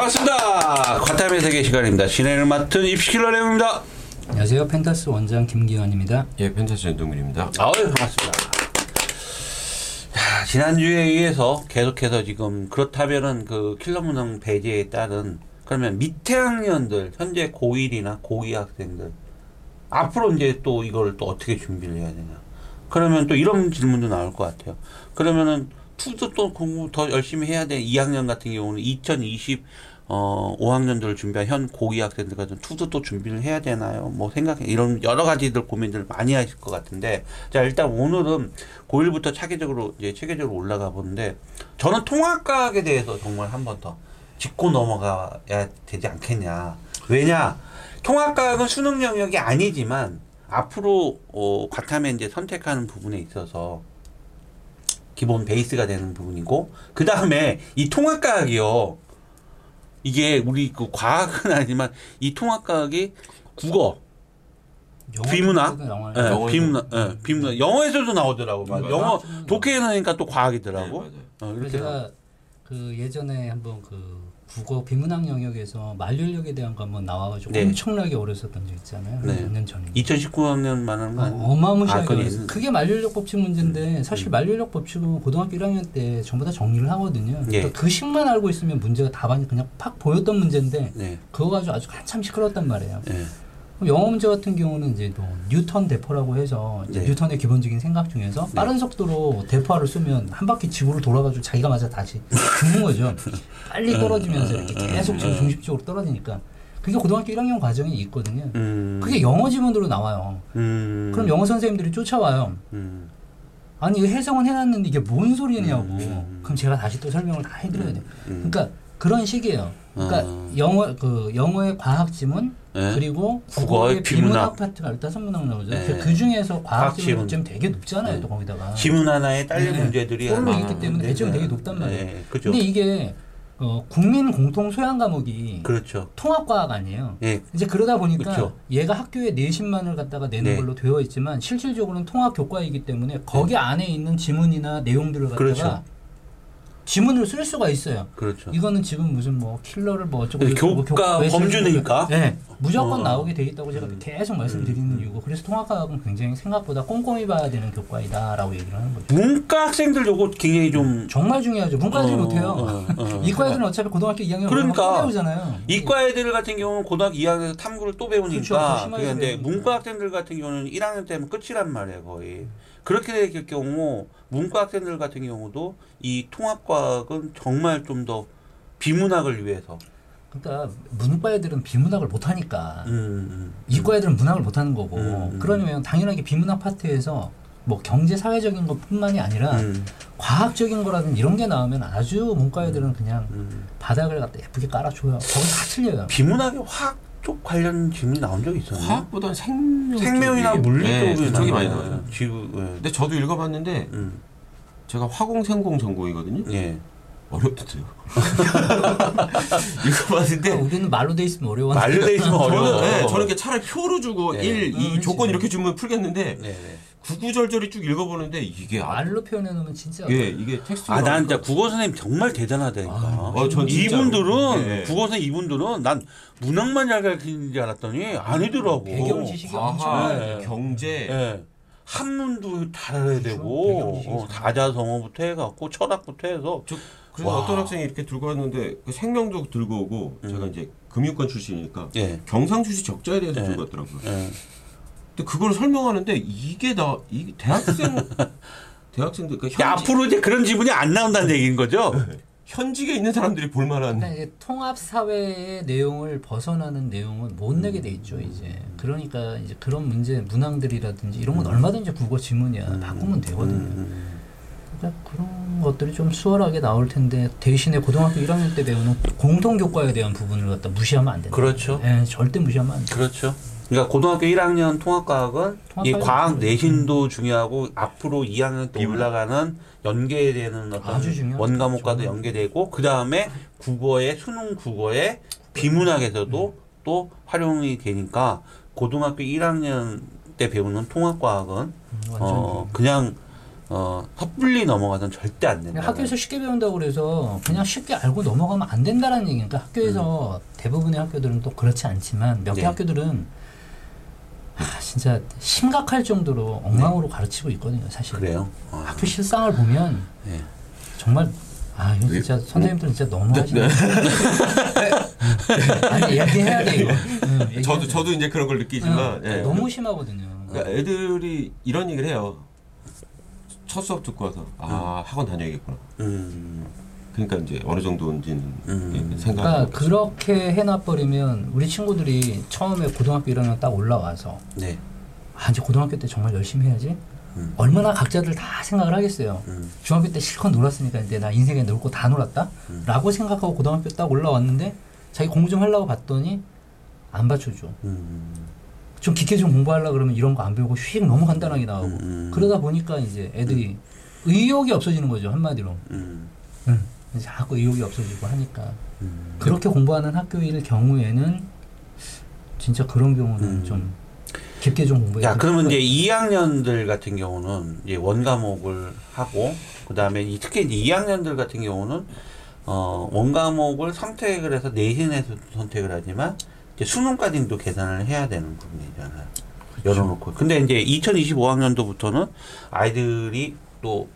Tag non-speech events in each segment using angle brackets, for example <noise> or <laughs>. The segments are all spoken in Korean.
반갑습니다. 과탐의 세계 시간입니다. 진행을 맡은 입시킬러 내용입니다. 안녕하세요. 펜타스 원장 김기환입니다. 예, 펜타스 전동민입니다. 아유 반갑습니다. 자, 지난주에 의해서 계속해서 지금 그렇다면은 그 킬러 문항 배제에 따른 그러면 밑에 학년들 현재 고1이나 고2 학생들 앞으로 이제 또 이걸 또 어떻게 준비를 해야 되냐. 그러면 또 이런 질문도 나올 것 같아요. 그러면은 투도 또 공부 더 열심히 해야 돼. 2학년 같은 경우는 2020 어, 5학년들을 준비한 현 고2 학생들 같은 투도 또 준비를 해야 되나요? 뭐 생각해 이런 여러 가지들 고민들 많이 하실 것 같은데 자 일단 오늘은 고1부터 차기적으로 이제 체계적으로 올라가 보는데 저는 통합과학에 대해서 정말 한 번 더 짚고 넘어가야 되지 않겠냐. 왜냐 통합과학은 수능 영역이 아니지만 앞으로 어, 과탐에 이제 선택하는 부분에 있어서 기본 베이스가 되는 부분이고 그 다음에 이 통합과학이요. 이게 우리 그 과학은 <laughs> 아니지만 이 통합과학이 국어, 비문학, 영화 예. 비문학, 예, 비문학, 영어에서도 나오더라고. 막 맞아요. 영어 독해에 넣으니까 또 과학이더라고. 네, 어, 그래서 이렇게. 제가 그 예전에 한번 그 국어 비문학 영역에서 만류력에 대한 거 한번 나와가지고 네. 엄청나게 어렸었던 적 있잖아요. 네. 몇년 전에. 2019학년 말하는 거? 어, 마무시 아, 하게. 있는- 그게 만류력 법칙 문제인데 사실 만류력 법칙은 고등학교 1학년 때 전부 다 정리를 하거든요. 예. 그러니까 그 식만 알고 있으면 문제가 답안이 그냥 팍 보였던 문제인데 네, 그거 가지고 아주 한참 시끄러웠단 말이에요. 네, 영어 문제 같은 경우는 이제 또 뉴턴 대포라고 해서 네. 뉴턴의 기본적인 생각 중에서 네. 빠른 속도로 대포를 쏘면 한 바퀴 지구로 돌아가지고 자기가 맞아 다시 죽는 거죠. 빨리 떨어지면서 이렇게 계속 지금 중심적으로 떨어지니까 그게 고등학교 1학년 과정에 있거든요. 음, 그게 영어 지문으로 나와요. 음, 그럼 영어 선생님들이 쫓아와요. 음, 아니 이거 해석은 해놨는데 이게 뭔 소리냐고. 음. 그럼 제가 다시 또 설명을 다 해드려야 돼요. 음. 그러니까 그런 식이에요. 그러니까 아. 영어 그 영어의 과학 지문 네. 그리고 국어의 비문학. 파트가 일단 선문학 나오죠. 네. 그 중에서 과학 과학 지문 지문. 좀 되게 높잖아요. 네. 또 거기다가. 지문 하나에 딸린 네. 문제들이 하나 있기 때문에 배점이 되게 높단 말이에요. 네, 그죠. 근데 이게 어, 국민 공통 소양 과목이 그렇죠. 통합과학 아니에요. 예, 이제 그러다 보니까 그쵸. 얘가 학교에 내신만을 갖다가 내는 네. 걸로 되어 있지만 실질적으로는 통합 교과이기 때문에 거기 안에 있는 지문이나 내용들을 갖다가 그렇죠. 지문을 쓸 수가 있어요. 그렇죠. 이거는 지금 무슨 뭐 킬러를 뭐 어쩌고 네, 교과 범주니까? 네, 무조건 어. 음. 나오게 돼 있다고 제가 계속 말씀드리는 이유고 그래서 통합과학은 굉장히 생각보다 꼼꼼히 봐야 되는 교과이다라고 얘기를 하는 거죠. 문과 학생들 요거 굉장히 좀 정말 중요하죠. 문과들이 어, 못해요. 어, 어. <laughs> 이과 애들은 어차피 고등학교 2학년 그러니까. 배우잖아요. 이과 애들 같은 경우는 고등학교 2학년에서 탐구를 또 그렇죠. 더 배우니까 심하게 그런데. 문과 학생들 같은 경우는 1학년 때면 끝이란 말이에요 거의 그렇게 될 경우 문과 학생들 같은 경우도 이 통합과학은 정말 좀 더 비문학을 위해서 그러니까 문과 애들은 비문학을 못 하니까 음, 음, 이과 애들은 문학을 못 하는 거고 음, 음. 그러면 당연하게 비문학 파트에서 뭐 경제 사회적인 것뿐만이 아니라 음, 과학적인 거라든지 이런 게 나오면 아주 문과 애들은 그냥 음. 바닥을 갖다 예쁘게 깔아줘요. 거기 다 틀려요. 비문학에 화학 쪽 관련 질문이 나온 적이 있었나요? 화학보다는 생명 생명이나 쪽이- 물리 네, 쪽이 그쪽이 많이 나와요. 나와요. 지구 예. 근데 저도 읽어봤는데 음, 제가 화공생공 전공이거든요. 예. 어렵더라고요. <laughs> 읽어봤는데 그러니까 우리는 말로 돼 있으면 어려워. 만료돼 있으면 어려워. 저는 네, 저는 차라리 표로 주고 네. 일, 어, 이 그렇지. 조건 이렇게 주면 풀겠는데 네, 네. 구구절절히 쭉 읽어보는데 이게 아, 말로 표현해 놓으면 진짜 예, 이게 텍스트 아, 난 진짜 국어 선생님 정말 대단하다니까. 아, 어, 전. 이분들은 네. 국어 선생 이분들은 난 문학만 잘 가르치는 줄 알았더니 아니더라고. 배경 지식이 엄청 네. 경제 예. 한문도 잘 알아야. 되고 어, 잘 다자성어부터 해갖고 철학부터 해서 저, 그래서 와. 어떤 학생이 이렇게 들고 왔는데 그 생명도 들고 오고 음. 제가 이제 금융권 출신이니까 예. 경상수지 적자에 대해서 네. 들고 왔더라고요. 예. 근데 그걸 설명하는데 이게 다 이게 대학생 <laughs> 대학생들 그러니까 야, 현지, 앞으로 이제 그런 지분이 안 나온다는 얘기인 거죠? <laughs> 현직에 있는 사람들이 볼 만한 그러니까 통합 사회의 내용을 벗어나는 내용은 못 내게 돼 있죠 이제 그러니까 이제 그런 문제 문항들이라든지 이런 건 얼마든지 국어 지문이야 바꾸면 되거든요 음. 그러니까 그런 것들이 좀 수월하게 나올 텐데 대신에 고등학교 1학년 때 배우는 공통 교과에 대한 부분을 갖다 무시하면 안 된다. 그렇죠. 예, 절대 무시하면 안 돼. 그렇죠. 그러니까 고등학교 1학년 통합과학은 이 과학. 내신도 중요하고 앞으로 2학년 때 올라가는 연계되는 어떤. 원과목과도. 연계되고 그 다음에 국어의 수능 국어의 비문학에서도 음. 또 활용이 되니까 고등학교 1학년 때 배우는 통합과학은 음, 어 그냥 어, 섣불리 넘어가선 절대 안 된다. 학교에서 쉽게 배운다고 그래서 그냥 쉽게 알고 넘어가면 안 된다라는 얘기니까 학교에서 대부분의 학교들은 또 그렇지 않지만 몇개 네. 학교들은 아, 진짜 심각할 정도로 엉망으로 가르치고 있거든요, 사실. 그래요. 어. 학교 실상을 보면 예. 정말 아 이거 진짜 선생님들 진짜 너무 하시네. 아니 얘기해야 돼 이거. 응, 얘기해야 저도 돼. 저도 이제 그런 걸 느끼지만 응, 예. 너무 심하거든요. 그러니까 애들이 이런 얘기를 해요. 첫 수업 듣고 와서 아 학원 다녀야겠구나. 음, 그러니까 이제 어느 정도인지는 음. 예, 생각. 그러니까 그렇게 해놔버리면 우리 친구들이 처음에 고등학교 1학년 딱 올라와서 네. 아 이제 고등학교 때 정말 열심히 해야지. 음. 얼마나 각자들 다 생각을 하겠어요. 음, 중학교 때 실컷 놀았으니까 이제 나 인생에 놀 거 다 놀았다. 음. 라고 생각하고 고등학교 딱 올라왔는데 자기 공부 좀 하려고 봤더니 안 받쳐줘. 음, 좀 깊게 좀 공부하려 그러면 이런 거 안 배우고 휙 너무 간단하게 나오고 음, 음. 그러다 보니까 이제 애들이 의욕이 없어지는 거죠 한마디로. 음, 응. 자꾸 의욕이 없어지고 하니까 음. 그렇게 공부하는 학교일 경우에는 진짜 그런 경우는 음. 좀 깊게 좀 공부해야 야, 될 그러면 이제 2학년들 같은 경우는 이제 원 과목을 하고 그 다음에 이- 특히 이제 2학년들 같은 경우는 어, 원 과목을 선택을 해서 내신에서 선택을 하지만 이제 수능까지도 계산을 해야 되는 부분이잖아요. 열어놓고. 근데 이제 2025학년도부터는 아이들이 또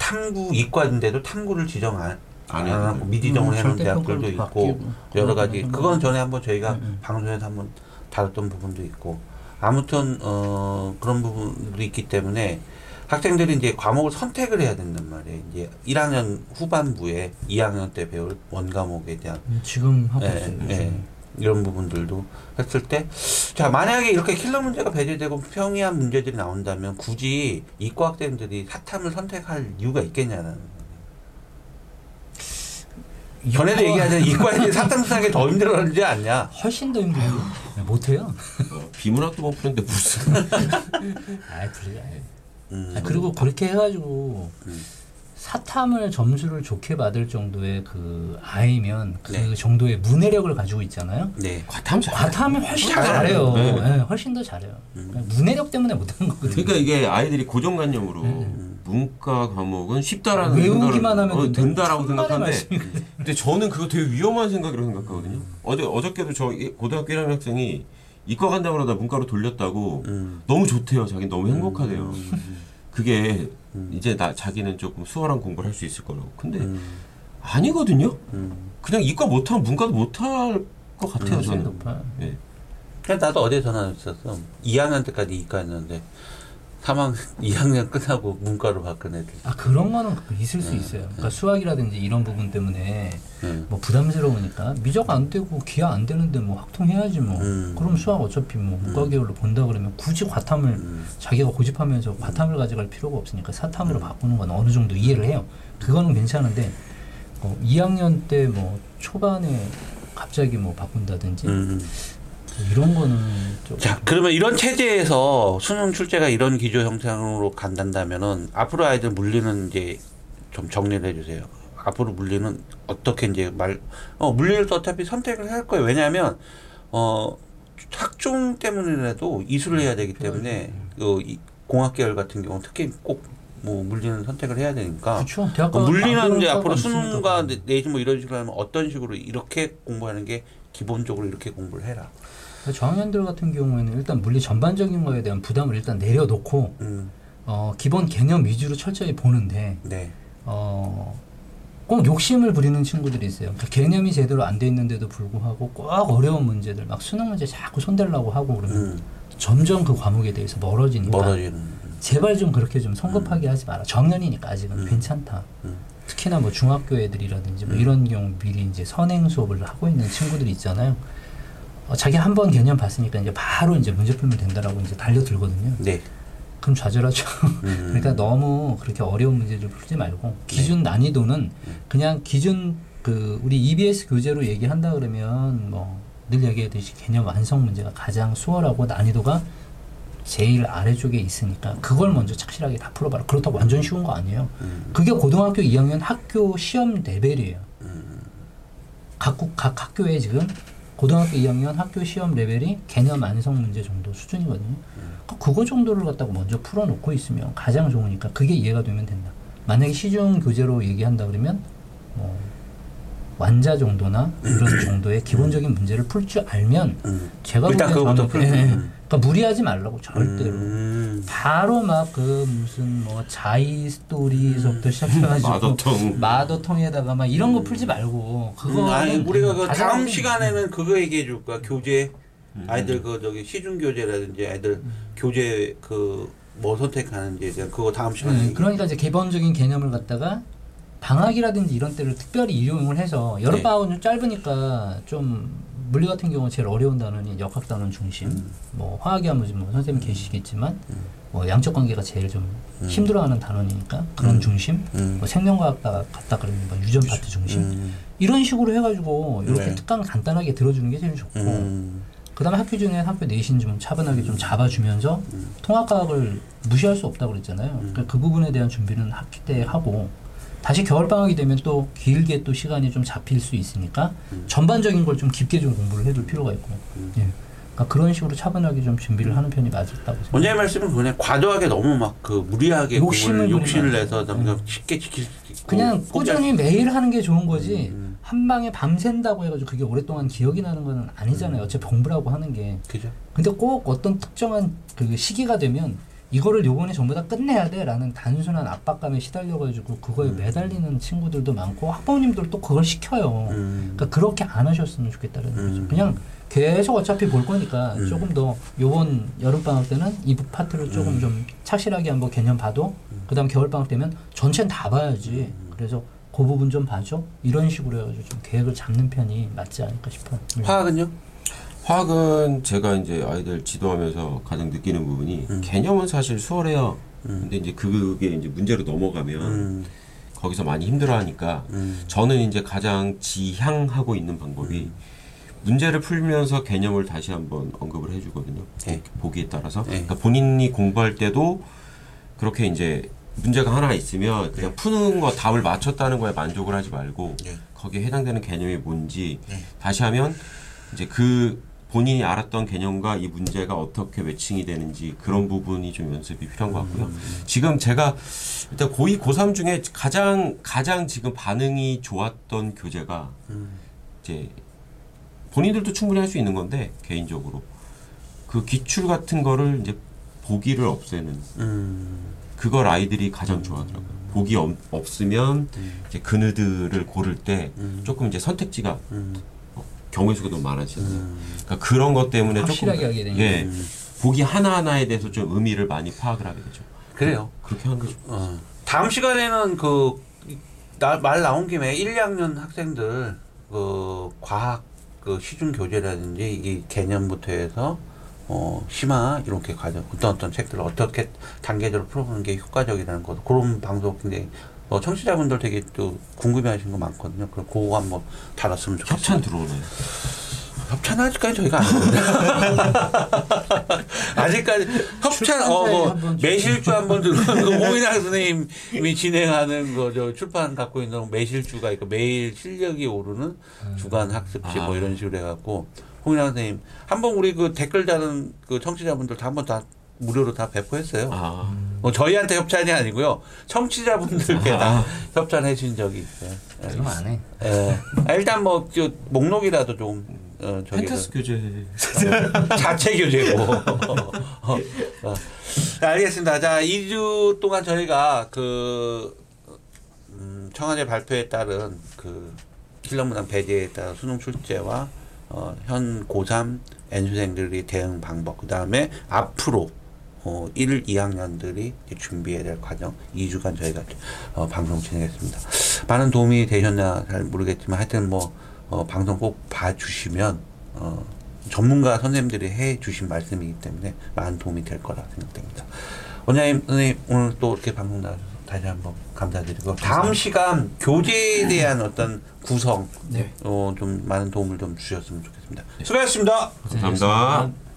탐구 이과인데도 탐구를 지정 안, 안 하고. 미지정을 음, 해놓은 대학들도 있고 바뀌고 여러 가지 그런 그건 거는 전에 한번 저희가 음, 음. 방송에서 한번 다뤘던 부분도 있고 아무튼 어 그런 부분도 있기 때문에 학생들이 이제 과목을 선택을 해야 된단 말이에요. 이제 1학년 후반부에 2학년 때 배울 원 과목에 대한 음, 지금 하고 예, 있어요. 예, 요즘. 이런 부분들도 했을 때, 자, 만약에 이렇게 킬러 문제가 배제되고 평이한 문제들이 나온다면 굳이 이과 학생들이 사탐을 선택할 이유가 있겠냐는. 전에도 얘기하자면 이과인들이 사탐 쓰는 게더 힘들어지지 않냐. 훨씬 더 힘들고 네, 못해요. 어, 비문학도 못 푸는데 무슨 <laughs> 아, 그래. 음. 아, 그리고 그렇게 해가지고 음. 사탐을 점수를 좋게 받을 정도의 그 아이면 그 네. 정도의 문해력을 가지고 있잖아요. 네. 과탐 잘. 과탐을 훨씬 더 잘해요. 네. 네, 훨씬 더 잘해요. 음. 그러니까 문해력 때문에 못하는 거거든요. 그러니까 이게 아이들이 고정관념으로 음. 문과 과목은 쉽다라는 외우기만 하면 어, 된다라고 생각하는데 말씀이거든요. 근데 저는 그거 되게 위험한 생각이라고 생각하거든요. 어제 어저께도 저 이- 고등학교 1학년 학생이 이과 간다고 그러다 문과로 돌렸다고 음. 너무 좋대요. 자기는 너무 행복하대요. 음. 그게 음. 이제 나 자기는 조금 수월한 공부를 할 수 있을 거라고. 근데 음. 아니거든요. 음. 그냥 이과 못하면 문과도 못할 것 같아요. 가능성이 저는. 높아요. 예. 그냥 나도 어제 전화했었어. 2학년 때까지 이과였는데 3학 2학년 <laughs> 끝나고 문과로 바꾼 애들. 아 그런 거는 있을 네. 수 있어요. 그러니까 수학이라든지 이런 부분 때문에 음. 뭐 부담스러우니까 미적 안 되고 기하 안 되는데 뭐 학통해야지 뭐. 음. 그럼 수학 어차피 뭐 문과 계열로 본다 그러면 굳이 과탐을 음. 자기가 고집하면서 과탐을 가져갈 필요가 없으니까 사탐으로 바꾸는 건 어느 정도 이해를 해요. 그거는 괜찮은데 뭐 2학년 때 뭐 초반에 갑자기 뭐 바꾼다든지 음. 이런 거는 좀 자, 그러면 이런 체제에서 수능 출제가 이런 기조 형상으로 간단다면은 앞으로 아이들 물리는 이제 좀 정리를 해주세요. 앞으로 물리는 어떻게 이제 말, 어, 물리를 또 어차피 선택을 할 거예요. 왜냐하면, 어, 학종 때문이라도 이수를 해야 되기 때문에, 그, 이 공학계열 같은 경우 특히 꼭 뭐 물리는 선택을 해야 되니까. 그렇죠. 어, 안 물리는 이제 앞으로 수능과. 내신 뭐 이런 식으로 하면 어떤 식으로 이렇게 공부하는 게 기본적으로 이렇게 공부를 해라. 저학년들 같은 경우에는 일단 물리 전반적인 거에 대한 부담을 일단 내려놓고 음, 어, 기본 개념 위주로 철저히 보는데 네. 어, 꼭 욕심을 부리는 친구들이 있어요. 그러니까 개념이 제대로 안 돼 있는데도 불구하고 꼭 어려운 문제들 막 수능 문제 자꾸 손대려고 하고 그러면 음, 점점 그 과목에 대해서 멀어지니까 멀어지는. 제발 좀 그렇게 좀 성급하게 하지 마라. 정년이니까 아직은 음. 괜찮다. 음. 특히나 뭐 중학교 애들이라든지 뭐 음. 이런 경우 미리 이제 선행 수업을 하고 있는 친구들이 있잖아요. 어, 자기 한 번 개념 봤으니까 이제 바로 이제 문제 풀면 된다라고 이제 달려들거든요. 네. 그럼 좌절하죠. 음. <laughs> 그러니까 너무 그렇게 어려운 문제를 풀지 말고 기준 난이도는 그냥 기준 그 우리 EBS 교재로 얘기한다 그러면 뭐 늘 얘기하듯이 개념 완성 문제가 가장 수월하고 난이도가 제일 아래쪽에 있으니까 그걸 먼저 착실하게 다 풀어봐라. 그렇다고 완전 쉬운 거 아니에요. 음. 그게 고등학교 2학년 학교 시험 레벨이에요. 음. 각, 국- 각 학교에 지금 고등학교 2학년 학교 시험 레벨이 개념 완성 문제 정도 수준이거든요. 그러니까 그거 정도를 갖다가 먼저 풀어놓고 있으면 가장 좋으니까 그게 이해가 되면 된다. 만약에 시중 교재로 얘기한다 그러면 뭐 완자 정도나 이런 <clears throat> 정도의 기본적인 문제를 풀 줄 알면 음. 제가 일단 그거부터 풀- 예, 예. 음. 그러니까 무리하지 말라고 절대로. 음. 바로 막 그 무슨 뭐 자이스토리서부터 시작해가지고 마더텅. 마더텅에다가 막 이런 거 풀지 말고 그거 음, 아니 우리가 그 다음 좀- 시간에는 그거 얘기해 줄 거야 교재 음. 아이들 그 저기 시중 교재라든지 아이들 교재 그 뭐 선택하는지에 대한 그거 다음 시간에 네. 그러니까 이제 기본적인 개념을 갖다가 방학이라든지 이런 때를 특별히 이용을 해서 네. 여름방학은 좀 짧으니까 좀 물리 같은 경우는 제일 어려운 단원이 역학 단원 중심 음. 뭐 화학이 하면 뭐 선생님 계시겠지만 뭐 양적 관계가 제일 좀 음. 힘들어하는 단원이니까 그런 음. 중심 음. 뭐 생명과학 갔다 그러면 뭐 유전 파트 중심 음. 이런 식으로 해가지고 이렇게 네. 특강 간단하게 들어주는 게 제일 좋고 음. 그다음에 학교 중에 학교 내신 좀 차분하게 좀 잡아주면서 통합과학을 무시할 수 없다고 그랬잖아요. 그러니까 그 부분에 대한 준비는 학기 때 하고 다시 겨울 방학이 되면 또 길게 또 시간이 좀 잡힐 수 있으니까 전반적인 걸 좀 깊게 좀 공부를 해둘 필요가 있고 예. 그러니까 그런 식으로 차분하게 좀 준비를 하는 편이 맞았다고 생각합니다. 원장님 말씀은 그냥 과도하게 너무 막 그 무리하게 욕심을 욕심을 안 내서 음. 쉽게 지킬 수 있고 그냥 꾸준히 매일 하는 게 좋은 거지 음. 한 방에 밤샌다고 해가지고 그게 오랫동안 기억이 나는 건 아니잖아요. 어차피 공부라고 하는 게 그죠? 근데 꼭 어떤 특정한 그 시기가 되면 이거를 요번에 전부 다 끝내야 돼라는 단순한 압박감에 시달려가지고 그거에 매달리는 친구들도 많고 학부모님들도 그걸 시켜요. 음. 그러니까 그렇게 안 하셨으면 좋겠다는 음. 거죠. 그냥 계속 어차피 볼 거니까 음. 조금 더 요번 여름 방학 때는 이 파트를 조금 음. 좀 착실하게 한번 개념 봐도 그다음 겨울 방학 되면 전체는 다 봐야지. 음. 그래서 그 부분 좀 봐줘. 이런 식으로 해가지고 좀 계획을 잡는 편이 맞지 않을까 싶어요. 음. 화학은요? 화학은 제가 이제 아이들 지도하면서 가장 느끼는 부분이 음. 개념은 사실 수월해요. 음. 근데 이제 그게 이제 문제로 넘어가면 음. 거기서 많이 힘들어하니까 음. 저는 이제 가장 지향하고 있는 방법이 음. 문제를 풀면서 개념을 다시 한번 언급을 해주거든요. 네. 보기에 따라서. 네. 그러니까 본인이 공부할 때도 그렇게 이제 문제가 하나 있으면 그냥 푸는 거 답을 맞췄다는 거에 만족을 하지 말고 네. 거기에 해당되는 개념이 뭔지 네. 다시 하면 이제 그 본인이 알았던 개념과 이 문제가 어떻게 매칭이 되는지 그런 부분이 좀 연습이 필요한 것 같고요. 지금 제가 일단 고2, 고3 중에 가장 가장 지금 반응이 좋았던 교재가 음. 이제 본인들도 충분히 할 수 있는 건데 개인적으로 그 기출 같은 거를 이제 보기를 없애는 음. 그걸 아이들이 가장 좋아하더라고요. 보기 없, 없으면 음. 이제 그네들을 고를 때 음. 조금 이제 선택지가 음. 경우의 수가 너무 많아지잖아요. 음. 그러니까 그런 것 때문에 확실하게 조금 하게 되니까. 예 보기 하나 하나에 대해서 좀 의미를 많이 파악을 하게 되죠. 그래요. 그렇게 하는 거죠. 어. 다음 시간에는 그말 나온 김에 1, 2학년 학생들 그 과학 그 시중 교재라든지 이 개념부터 해서 어 심화 이렇게 과정 어떤 어떤 책들을 어떻게 단계적으로 풀어보는 게 효과적이라는 것 그런 방송 굉장히 어, 청취자분들 되게 또 궁금해하시는 거 많거든요. 그럼 그거 한번 다뤘으면 좋겠어요. 협찬 들어오네요. 협찬 아직까지 저희가 안 했는데 <laughs> 아직까지 협찬 어뭐 매실주 한번 들고 <laughs> 홍인학 선생님이 진행하는 거저 출판 갖고 있는 매실주가 있고 매일 실력이 오르는 주간 학습지 아. 뭐 이런 식으로 해갖고 홍인학 선생님 한번 우리 그 댓글 다는 그 청취자분들 한번 다 무료로 다 배포했어요. 아, 뭐 저희한테 협찬이 아니고요 청취자분들께 다 협찬해 주신 적이 있어요. 예. 그럼 안 해. 예. 아, 일단 뭐 저 목록이라도 좀 어, 펜타스 교재 자체 교재고. <laughs> 어, 어. 자, 알겠습니다. 자, 2주 동안 저희가 그 음, 청와대 발표에 따른 그 실력문항 배제에 따른 수능 출제와 어, 현 고3 N수생들이 대응 방법, 그 다음에 앞으로 어, 1, 2학년들이 준비해야 될 과정 2주간 저희가 어, 방송 진행했습니다. 많은 도움이 되셨나 잘 모르겠지만 하여튼 뭐 어, 방송 꼭 봐주시면 어, 전문가 선생님들이 해 주신 말씀이기 때문에 많은 도움이 될 거라 생각됩니다. 원장님, 선생님 오늘 또 이렇게 방송 나와주셔서 다시 한번 감사드리고 다음 시간 교재에 대한 어떤 구성 네. 어, 좀 많은 도움을 좀 주셨으면 좋겠습니다. 수고하셨습니다. 감사합니다.